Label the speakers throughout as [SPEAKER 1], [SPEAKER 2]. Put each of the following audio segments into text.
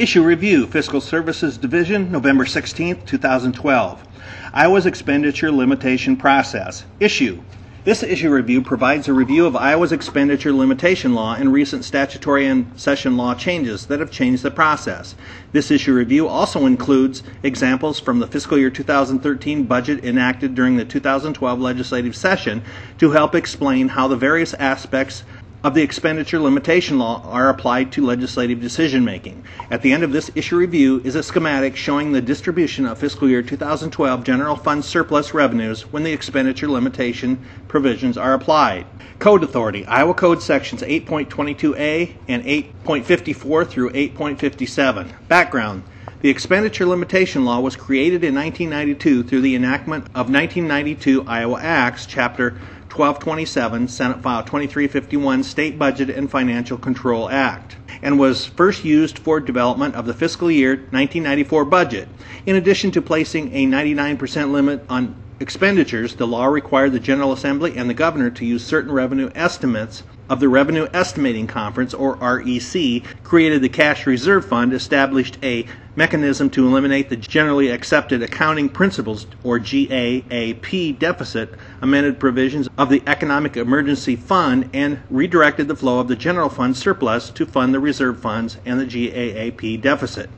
[SPEAKER 1] Issue Review, Fiscal Services Division, November 16, 2012. Iowa's Expenditure Limitation Process. Issue. This issue review provides a review of Iowa's expenditure limitation law and recent statutory and session law changes that have changed the process. This issue review also includes examples from the fiscal year 2013 budget enacted during the 2012 legislative session to help explain how the various aspects of the expenditure limitation law are applied to legislative decision making. At the end of this issue review is a schematic showing the distribution of fiscal year 2012 general fund surplus revenues when the expenditure limitation provisions are applied. Code Authority, Iowa Code Sections 8.22a and 8.54 through 8.57. Background the expenditure limitation law was created in 1992 through the enactment of 1992 Iowa Acts, Chapter 1227, Senate File 2351, State Budget and Financial Control Act, and was first used for development of the fiscal year 1994 budget. In addition to placing a 99% limit on expenditures, the law required the General Assembly and the governor to use certain revenue estimates of the Revenue Estimating Conference, or REC, created the Cash Reserve Fund, established a mechanism to eliminate the Generally Accepted Accounting Principles, or GAAP, deficit, amended provisions of the Economic Emergency Fund, and redirected the flow of the General Fund surplus to fund the reserve funds and the GAAP deficit.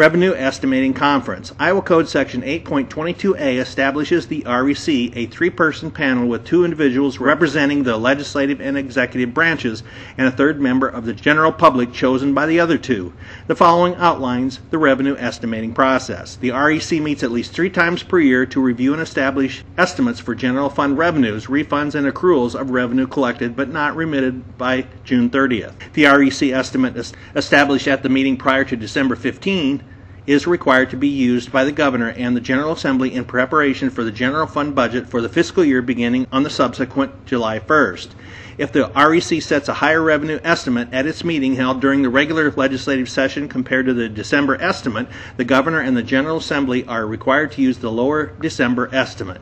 [SPEAKER 1] Revenue Estimating Conference. Iowa Code Section 8.22a establishes the REC, a three person panel with two individuals representing the legislative and executive branches, and a third member of the general public chosen by the other two. The following outlines the revenue estimating process. The REC meets at least three times per year to review and establish estimates for general fund revenues, refunds, and accruals of revenue collected but not remitted by June 30th. The REC estimate is established at the meeting prior to December 15 is required to be used by the Governor and the General Assembly in preparation for the general fund budget for the fiscal year beginning on the subsequent July 1st. If the REC sets a higher revenue estimate at its meeting held during the regular legislative session compared to the December estimate, the Governor and the General Assembly are required to use the lower December estimate.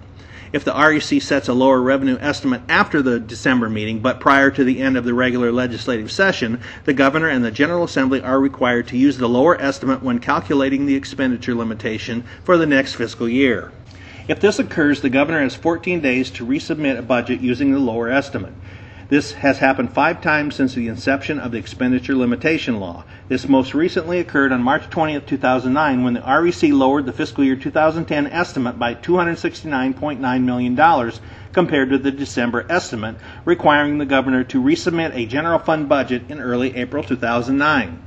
[SPEAKER 1] If the REC sets a lower revenue estimate after the December meeting but prior to the end of the regular legislative session, the Governor and the General Assembly are required to use the lower estimate when calculating the expenditure limitation for the next fiscal year. If this occurs, the Governor has 14 days to resubmit a budget using the lower estimate. This has happened five times since the inception of the expenditure limitation law. This most recently occurred on March 20, 2009, when the REC lowered the fiscal year 2010 estimate by $269.9 million compared to the December estimate, requiring the governor to resubmit a general fund budget in early April 2009.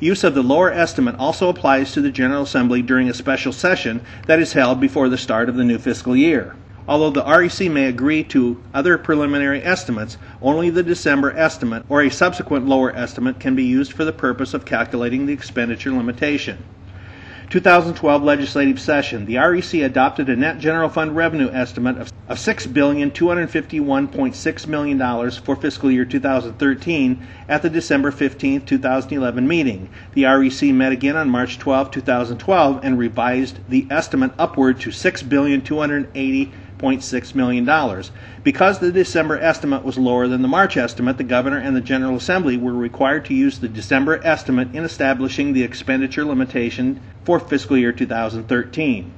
[SPEAKER 1] Use of the lower estimate also applies to the General Assembly during a special session that is held before the start of the new fiscal year. Although the REC may agree to other preliminary estimates, only the December estimate or a subsequent lower estimate can be used for the purpose of calculating the expenditure limitation. 2012 legislative session, the REC adopted a net general fund revenue estimate of, of $6,251.6 million for fiscal year 2013 at the December 15, 2011 meeting. The REC met again on March 12, 2012 and revised the estimate upward to $6,280 $6.6 million. Because the December estimate was lower than the March estimate, the Governor and the General Assembly were required to use the December estimate in establishing the expenditure limitation for fiscal year 2013.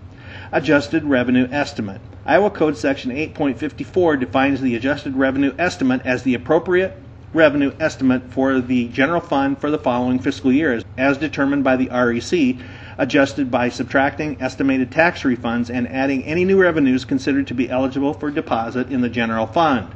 [SPEAKER 1] Adjusted Revenue Estimate. Iowa Code Section 8.54 defines the adjusted revenue estimate as the appropriate revenue estimate for the general fund for the following fiscal year as determined by the REC adjusted by subtracting estimated tax refunds and adding any new revenues considered to be eligible for deposit in the general fund.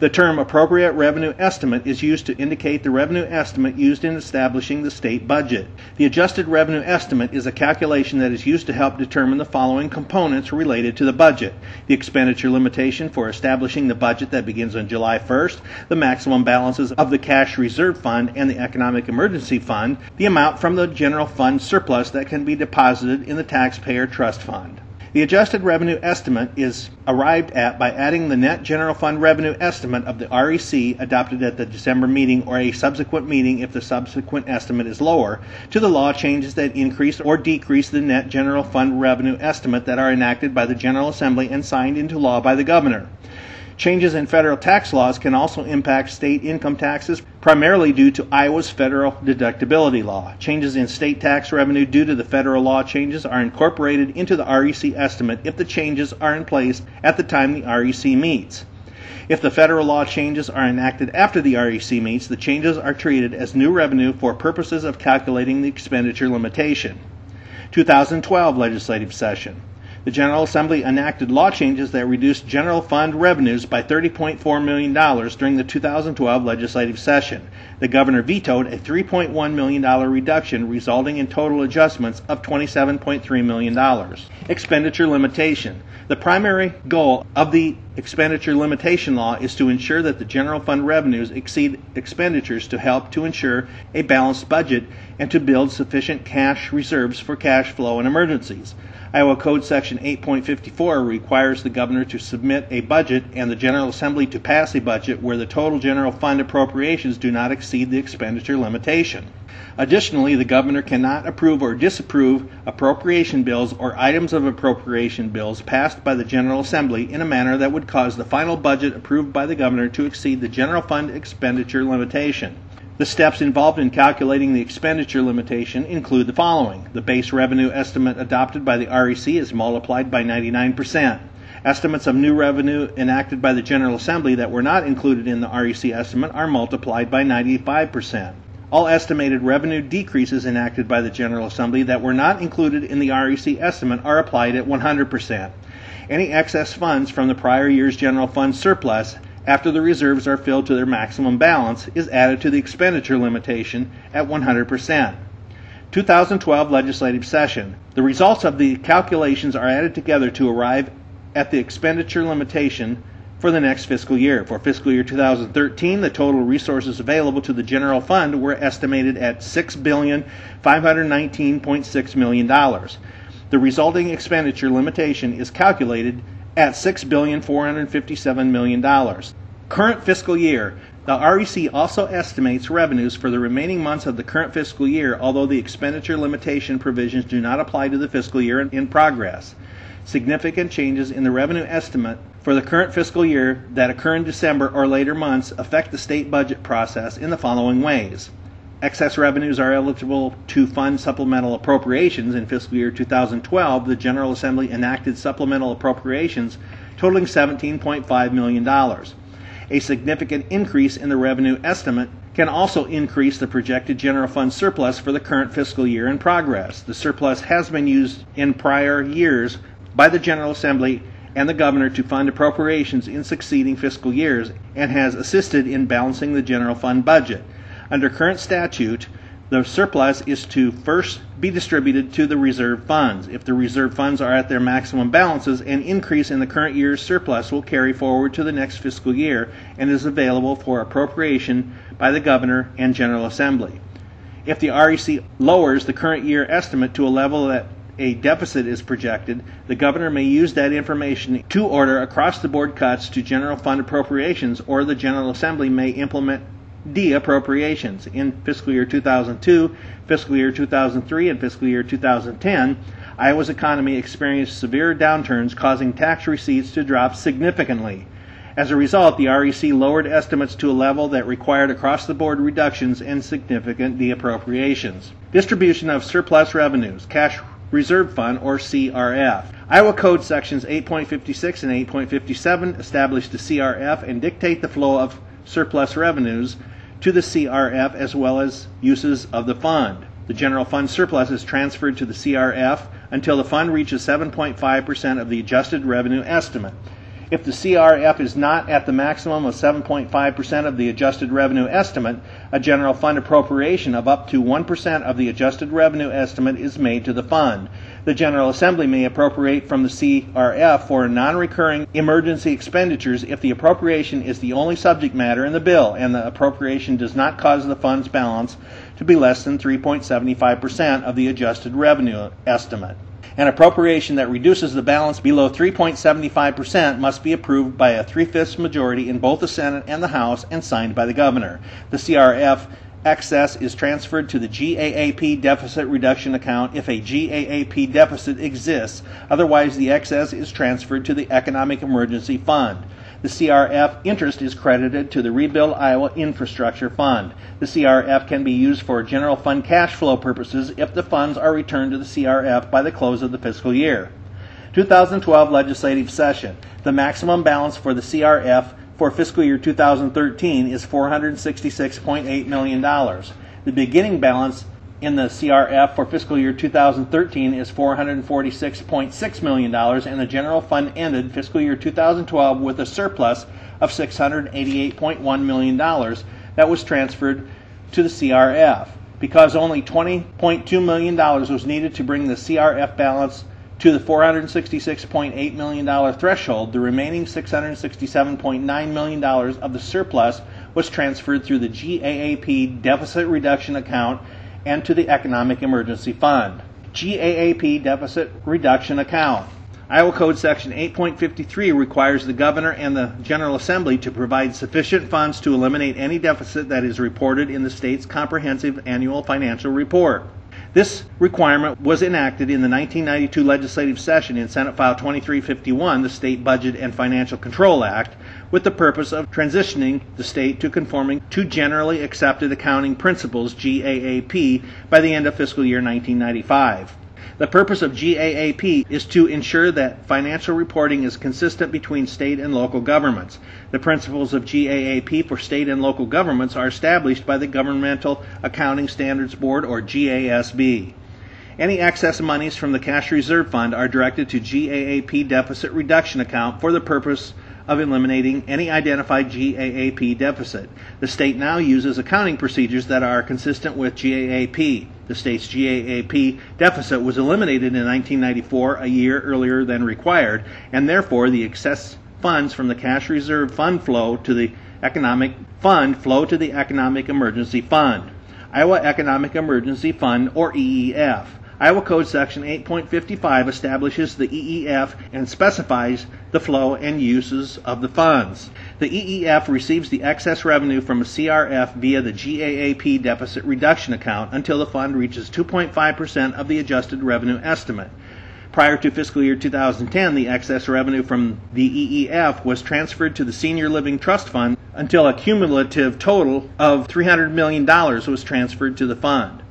[SPEAKER 1] The term appropriate revenue estimate is used to indicate the revenue estimate used in establishing the state budget. The adjusted revenue estimate is a calculation that is used to help determine the following components related to the budget the expenditure limitation for establishing the budget that begins on July 1st, the maximum balances of the cash reserve fund and the economic emergency fund, the amount from the general fund surplus that can be deposited in the taxpayer trust fund. The adjusted revenue estimate is arrived at by adding the net general fund revenue estimate of the REC adopted at the December meeting or a subsequent meeting if the subsequent estimate is lower to the law changes that increase or decrease the net general fund revenue estimate that are enacted by the General Assembly and signed into law by the governor. Changes in federal tax laws can also impact state income taxes, primarily due to Iowa's federal deductibility law. Changes in state tax revenue due to the federal law changes are incorporated into the REC estimate if the changes are in place at the time the REC meets. If the federal law changes are enacted after the REC meets, the changes are treated as new revenue for purposes of calculating the expenditure limitation. 2012 legislative session. The General Assembly enacted law changes that reduced general fund revenues by $30.4 million during the 2012 legislative session. The governor vetoed a $3.1 million reduction, resulting in total adjustments of $27.3 million. Expenditure limitation. The primary goal of the expenditure limitation law is to ensure that the general fund revenues exceed expenditures to help to ensure a balanced budget and to build sufficient cash reserves for cash flow and emergencies. Iowa Code Section 8.54 requires the governor to submit a budget and the General Assembly to pass a budget where the total general fund appropriations do not exceed the expenditure limitation. Additionally, the governor cannot approve or disapprove appropriation bills or items of appropriation bills passed by the General Assembly in a manner that would cause the final budget approved by the governor to exceed the general fund expenditure limitation. The steps involved in calculating the expenditure limitation include the following. The base revenue estimate adopted by the REC is multiplied by 99%. Estimates of new revenue enacted by the General Assembly that were not included in the REC estimate are multiplied by 95%. All estimated revenue decreases enacted by the General Assembly that were not included in the REC estimate are applied at 100%. Any excess funds from the prior year's general fund surplus after the reserves are filled to their maximum balance is added to the expenditure limitation at 100%. 2012 legislative session. The results of the calculations are added together to arrive at the expenditure limitation for the next fiscal year. For fiscal year 2013, the total resources available to the general fund were estimated at $6,519.6 million. The resulting expenditure limitation is calculated at $6,457 million. Current fiscal year. The REC also estimates revenues for the remaining months of the current fiscal year, although the expenditure limitation provisions do not apply to the fiscal year in progress. Significant changes in the revenue estimate for the current fiscal year that occur in December or later months affect the state budget process in the following ways. Excess revenues are eligible to fund supplemental appropriations. In fiscal year 2012, the General Assembly enacted supplemental appropriations totaling $17.5 million. A significant increase in the revenue estimate can also increase the projected general fund surplus for the current fiscal year in progress. The surplus has been used in prior years by the General Assembly and the governor to fund appropriations in succeeding fiscal years and has assisted in balancing the general fund budget. Under current statute, the surplus is to first be distributed to the reserve funds. If the reserve funds are at their maximum balances, an increase in the current year's surplus will carry forward to the next fiscal year and is available for appropriation by the governor and General Assembly. If the REC lowers the current year estimate to a level that a deficit is projected, the governor may use that information to order across the board cuts to general fund appropriations, or the General Assembly may implement Deappropriations. In fiscal year 2002, fiscal year 2003, and fiscal year 2010, Iowa's economy experienced severe downturns, causing tax receipts to drop significantly. As a result, the REC lowered estimates to a level that required across the board reductions and significant deappropriations. Distribution of surplus revenues, cash reserve fund, or CRF. Iowa Code sections 8.56 and 8.57 establish the CRF and dictate the flow of surplus revenues to the CRF as well as uses of the fund. The general fund surplus is transferred to the CRF until the fund reaches 7.5% of the adjusted revenue estimate. If the CRF is not at the maximum of 7.5% of the adjusted revenue estimate, a general fund appropriation of up to 1% of the adjusted revenue estimate is made to the fund. The General Assembly may appropriate from the CRF for non recurring emergency expenditures if the appropriation is the only subject matter in the bill and the appropriation does not cause the fund's balance to be less than 3.75% of the adjusted revenue estimate. An appropriation that reduces the balance below 3.75% must be approved by a three fifths majority in both the Senate and the House and signed by the governor. The CRF excess is transferred to the GAAP deficit reduction account if a GAAP deficit exists. Otherwise, the excess is transferred to the Economic Emergency Fund. The CRF interest is credited to the Rebuild Iowa Infrastructure Fund. The CRF can be used for general fund cash flow purposes if the funds are returned to the CRF by the close of the fiscal year. 2012 legislative session. The maximum balance for the CRF for fiscal year 2013 is $466.8 million. The beginning balance in the CRF for fiscal year 2013 is $446.6 million, and the general fund ended fiscal year 2012 with a surplus of $688.1 million that was transferred to the CRF. Because only $20.2 million was needed to bring the CRF balance to the $466.8 million threshold, the remaining $667.9 million of the surplus was transferred through the GAAP deficit reduction account and to the Economic Emergency Fund. GAAP Deficit Reduction Account. Iowa Code Section 8.53 requires the Governor and the General Assembly to provide sufficient funds to eliminate any deficit that is reported in the state's comprehensive annual financial report. This requirement was enacted in the 1992 legislative session in Senate File 2351, the State Budget and Financial Control Act, with the purpose of transitioning the state to conforming to generally accepted accounting principles, GAAP, by the end of fiscal year 1995. The purpose of GAAP is to ensure that financial reporting is consistent between state and local governments. The principles of GAAP for state and local governments are established by the Governmental Accounting Standards Board, or GASB. Any excess monies from the cash reserve fund are directed to GAAP deficit reduction account for the purpose of eliminating any identified GAAP deficit. The state now uses accounting procedures that are consistent with GAAP. The state's GAAP deficit was eliminated in 1994, a year earlier than required, and therefore the excess funds from the cash reserve fund flow to the economic fund flow to the Economic Emergency Fund. Iowa Economic Emergency Fund, or EEF. Iowa Code Section 8.55 establishes the EEF and specifies the flow and uses of the funds. The EEF receives the excess revenue from a CRF via the GAAP deficit reduction account until the fund reaches 2.5% of the adjusted revenue estimate. Prior to fiscal year 2010, the excess revenue from the EEF was transferred to the Senior Living Trust Fund until a cumulative total of $300 million was transferred to the fund.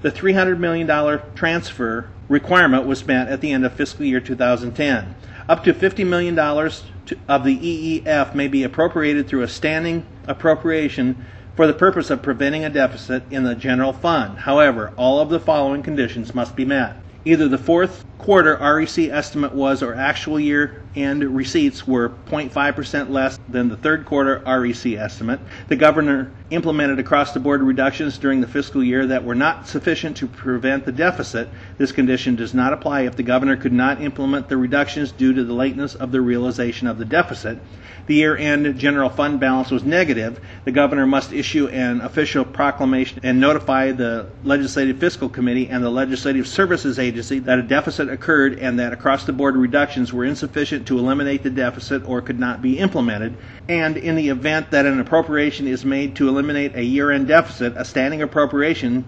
[SPEAKER 1] The $300 million transfer requirement was met at the end of fiscal year 2010. Up to $50 million of the EEF may be appropriated through a standing appropriation for the purpose of preventing a deficit in the general fund. However, all of the following conditions must be met. Either the fourth quarter REC estimate was or actual year end receipts were 0.5% less than the third quarter REC estimate. The governor implemented across the board reductions during the fiscal year that were not sufficient to prevent the deficit. This condition does not apply if the governor could not implement the reductions due to the lateness of the realization of the deficit. The year end general fund balance was negative. The governor must issue an official proclamation and notify the Legislative Fiscal Committee and the Legislative Services Agency that a deficit occurred and that across the board reductions were insufficient to eliminate the deficit or could not be implemented. And in the event that an appropriation is made to eliminate a year end deficit, a standing appropriation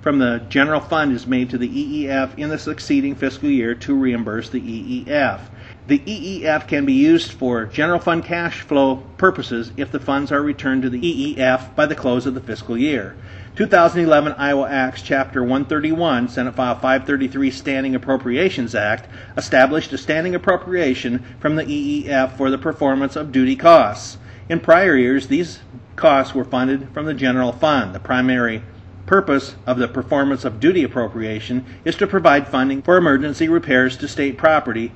[SPEAKER 1] from the general fund is made to the EEF in the succeeding fiscal year to reimburse the EEF. The EEF can be used for general fund cash flow purposes if the funds are returned to the EEF by the close of the fiscal year. 2011 Iowa Acts Chapter 131, Senate File 533 Standing Appropriations Act, established a standing appropriation from the EEF for the performance of duty costs. In prior years, these costs were funded from the general fund. The primary purpose of the performance of duty appropriation is to provide funding for emergency repairs to state property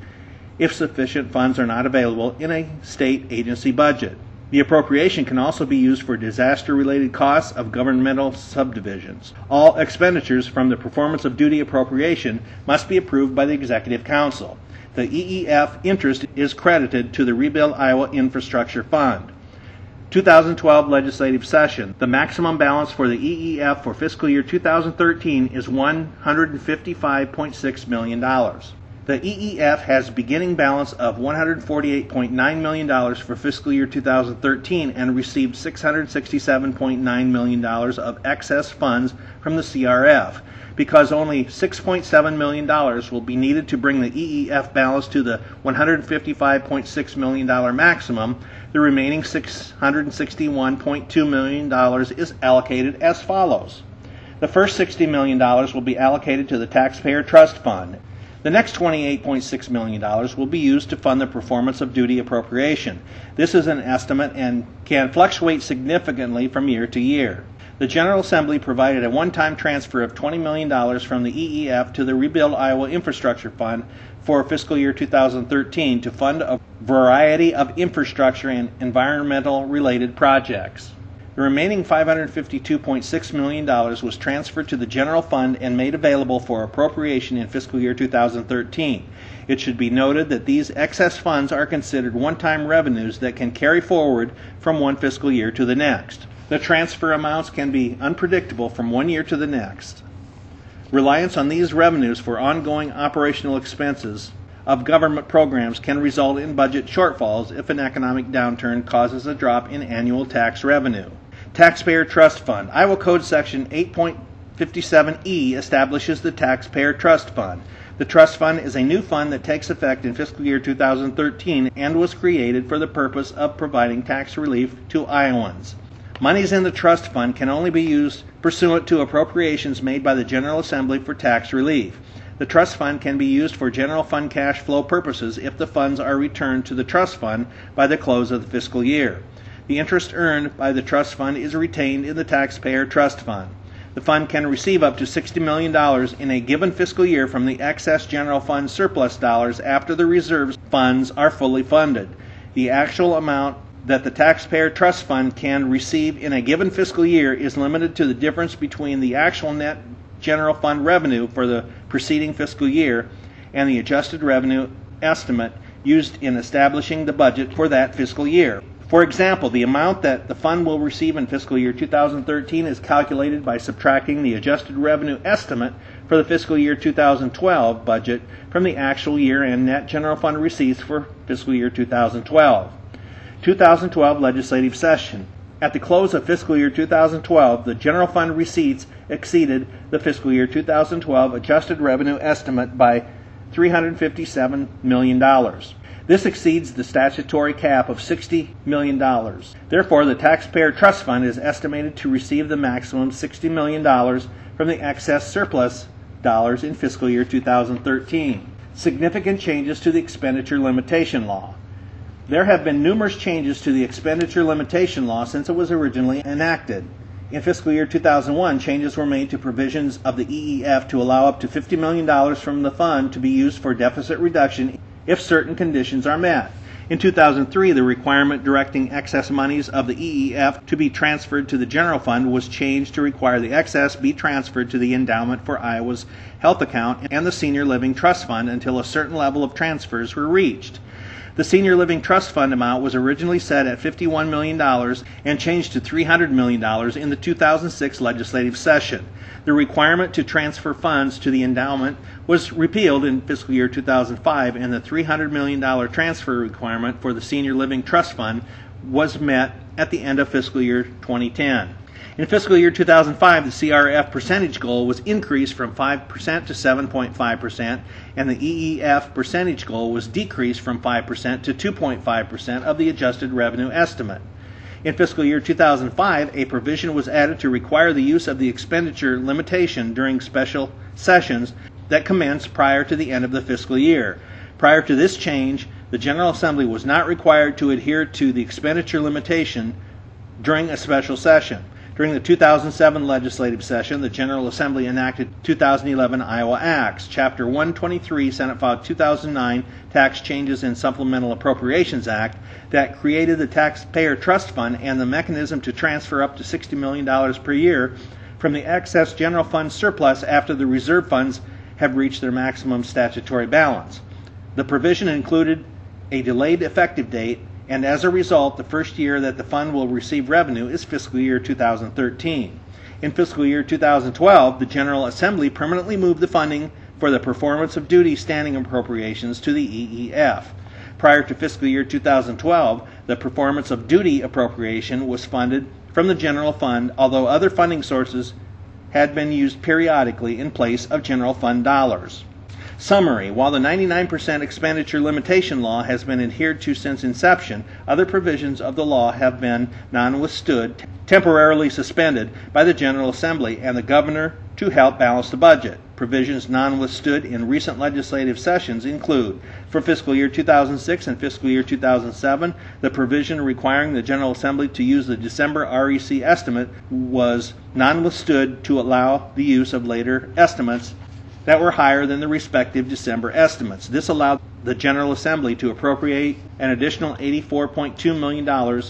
[SPEAKER 1] if sufficient funds are not available in a state agency budget. The appropriation can also be used for disaster related costs of governmental subdivisions. All expenditures from the performance of duty appropriation must be approved by the Executive Council. The EEF interest is credited to the Rebuild Iowa Infrastructure Fund. 2012 legislative session. The maximum balance for the EEF for fiscal year 2013 is $155.6 million. The EEF has beginning balance of $148.9 million for fiscal year 2013 and received $667.9 million of excess funds from the CRF because only $6.7 million will be needed to bring the EEF balance to the $155.6 million maximum. The remaining $661.2 million is allocated as follows. The first $60 million will be allocated to the Taxpayer Trust Fund. The next $28.6 million will be used to fund the performance of duty appropriation. This is an estimate and can fluctuate significantly from year to year. The General Assembly provided a one time transfer of $20 million from the EEF to the Rebuild Iowa Infrastructure Fund for fiscal year 2013 to fund a variety of infrastructure and environmental related projects. The remaining $552.6 million was transferred to the general fund and made available for appropriation in fiscal year 2013. It should be noted that these excess funds are considered one time revenues that can carry forward from one fiscal year to the next. The transfer amounts can be unpredictable from one year to the next. Reliance on these revenues for ongoing operational expenses of government programs can result in budget shortfalls if an economic downturn causes a drop in annual tax revenue. Taxpayer Trust Fund. Iowa Code Section 8.57E establishes the Taxpayer Trust Fund. The trust fund is a new fund that takes effect in fiscal year 2013 and was created for the purpose of providing tax relief to Iowans. Monies in the trust fund can only be used pursuant to appropriations made by the General Assembly for tax relief. The trust fund can be used for general fund cash flow purposes if the funds are returned to the trust fund by the close of the fiscal year. The interest earned by the trust fund is retained in the taxpayer trust fund. The fund can receive up to $60 million in a given fiscal year from the excess general fund surplus dollars after the reserves funds are fully funded. The actual amount that the taxpayer trust fund can receive in a given fiscal year is limited to the difference between the actual net general fund revenue for the preceding fiscal year and the adjusted revenue estimate used in establishing the budget for that fiscal year. For example, the amount that the fund will receive in fiscal year 2013 is calculated by subtracting the adjusted revenue estimate for the fiscal year 2012 budget from the actual year end net general fund receipts for fiscal year 2012. 2012 legislative session. At the close of fiscal year 2012, the general fund receipts exceeded the fiscal year 2012 adjusted revenue estimate by $357 million. This exceeds the statutory cap of $60 million. Therefore, the Taxpayer Trust Fund is estimated to receive the maximum $60 million from the excess surplus dollars in fiscal year 2013. Significant changes to the expenditure limitation law. There have been numerous changes to the expenditure limitation law since it was originally enacted. In fiscal year 2001, changes were made to provisions of the EEF to allow up to $50 million from the fund to be used for deficit reduction if certain conditions are met. In 2003, the requirement directing excess monies of the EEF to be transferred to the general fund was changed to require the excess be transferred to the endowment for Iowa's health account and the senior living trust fund until a certain level of transfers were reached. The Senior Living Trust Fund amount was originally set at $51 million and changed to $300 million in the 2006 legislative session. The requirement to transfer funds to the endowment was repealed in fiscal year 2005, and the $300 million transfer requirement for the Senior Living Trust Fund was met at the end of fiscal year 2010. In fiscal year 2005, the CRF percentage goal was increased from 5% to 7.5%, and the EEF percentage goal was decreased from 5% to 2.5% of the adjusted revenue estimate. In fiscal year 2005, a provision was added to require the use of the expenditure limitation during special sessions that commenced prior to the end of the fiscal year. Prior to this change, the General Assembly was not required to adhere to the expenditure limitation during a special session. During the 2007 legislative session, the General Assembly enacted 2011 Iowa Acts, Chapter 123, Senate File 2009 Tax Changes and Supplemental Appropriations Act, that created the Taxpayer Trust Fund and the mechanism to transfer up to $60 million per year from the excess general fund surplus after the reserve funds have reached their maximum statutory balance. The provision included a delayed effective date and as a result, the first year that the fund will receive revenue is fiscal year 2013. In fiscal year 2012, the General Assembly permanently moved the funding for the performance of duty standing appropriations to the EEF. Prior to fiscal year 2012, the performance of duty appropriation was funded from the general fund, although other funding sources had been used periodically in place of general fund dollars. Summary While the 99% expenditure limitation law has been adhered to since inception, other provisions of the law have been non-withstood, temporarily suspended by the General Assembly and the Governor to help balance the budget. Provisions non-withstood in recent legislative sessions include for fiscal year 2006 and fiscal year 2007, the provision requiring the General Assembly to use the December REC estimate was non-withstood to allow the use of later estimates that were higher than the respective December estimates. This allowed the General Assembly to appropriate an additional $84.2 million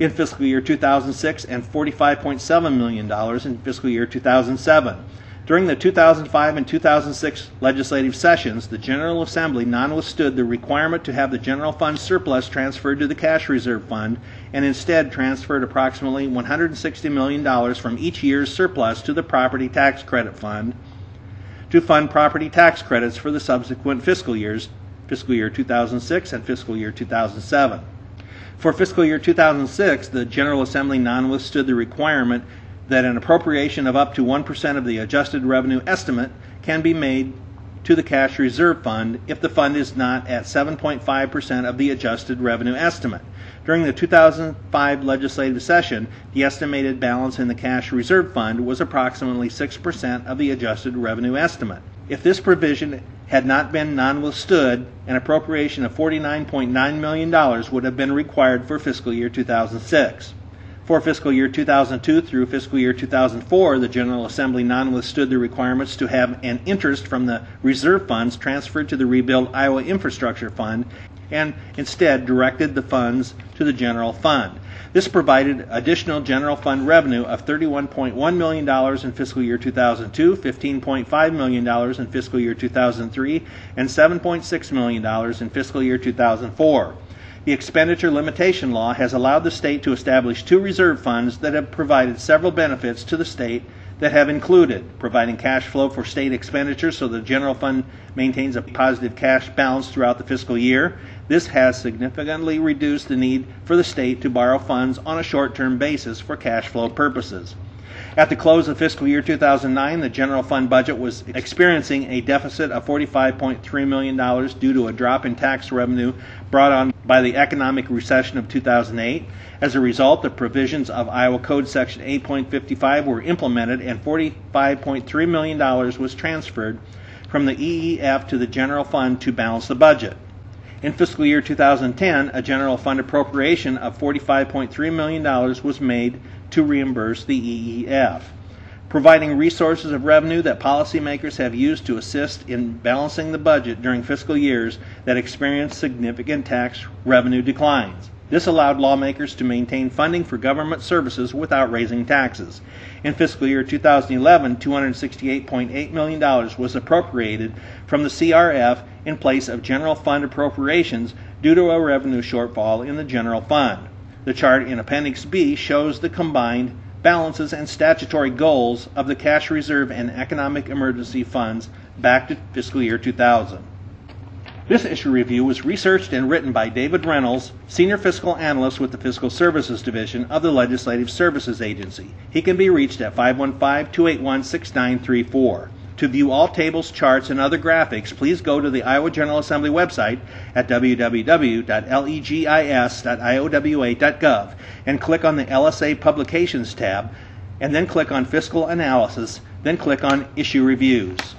[SPEAKER 1] in fiscal year 2006 and $45.7 million in fiscal year 2007. During the 2005 and 2006 legislative sessions, the General Assembly non-withstood the requirement to have the general fund surplus transferred to the cash reserve fund and instead transferred approximately $160 million from each year's surplus to the property tax credit fund to fund property tax credits for the subsequent fiscal years, fiscal year 2006 and fiscal year 2007. For fiscal year 2006, the General Assembly non-withstood the requirement that an appropriation of up to 1% of the adjusted revenue estimate can be made to the cash reserve fund if the fund is not at 7.5% of the adjusted revenue estimate. During the 2005 legislative session, the estimated balance in the cash reserve fund was approximately 6% of the adjusted revenue estimate. If this provision had not been non-withstood, an appropriation of $49.9 million would have been required for fiscal year 2006. For fiscal year 2002 through fiscal year 2004, the General Assembly non-withstood the requirements to have an interest from the reserve funds transferred to the Rebuild Iowa Infrastructure Fund and instead directed the funds to the general fund. This provided additional general fund revenue of $31.1 million in fiscal year 2002, $15.5 million in fiscal year 2003, and $7.6 million in fiscal year 2004. The expenditure limitation law has allowed the state to establish two reserve funds that have provided several benefits to the state that have included providing cash flow for state expenditures so the general fund maintains a positive cash balance throughout the fiscal year. This has significantly reduced the need for the state to borrow funds on a short term basis for cash flow purposes. At the close of fiscal year 2009, the general fund budget was experiencing a deficit of $45.3 million due to a drop in tax revenue brought on by the economic recession of 2008. As a result, the provisions of Iowa Code Section 8.55 were implemented and $45.3 million was transferred from the EEF to the general fund to balance the budget. In fiscal year 2010, a general fund appropriation of $45.3 million was made to reimburse the EEF, providing resources of revenue that policymakers have used to assist in balancing the budget during fiscal years that experienced significant tax revenue declines. This allowed lawmakers to maintain funding for government services without raising taxes. In fiscal year 2011, $268.8 million was appropriated from the CRF in place of general fund appropriations due to a revenue shortfall in the general fund. The chart in Appendix B shows the combined balances and statutory goals of the cash reserve and economic emergency funds back to fiscal year 2000. This issue review was researched and written by David Reynolds, Senior Fiscal Analyst with the Fiscal Services Division of the Legislative Services Agency. He can be reached at 515 281 6934. To view all tables, charts, and other graphics, please go to the Iowa General Assembly website at www.legis.iowa.gov and click on the LSA Publications tab, and then click on Fiscal Analysis, then click on Issue Reviews.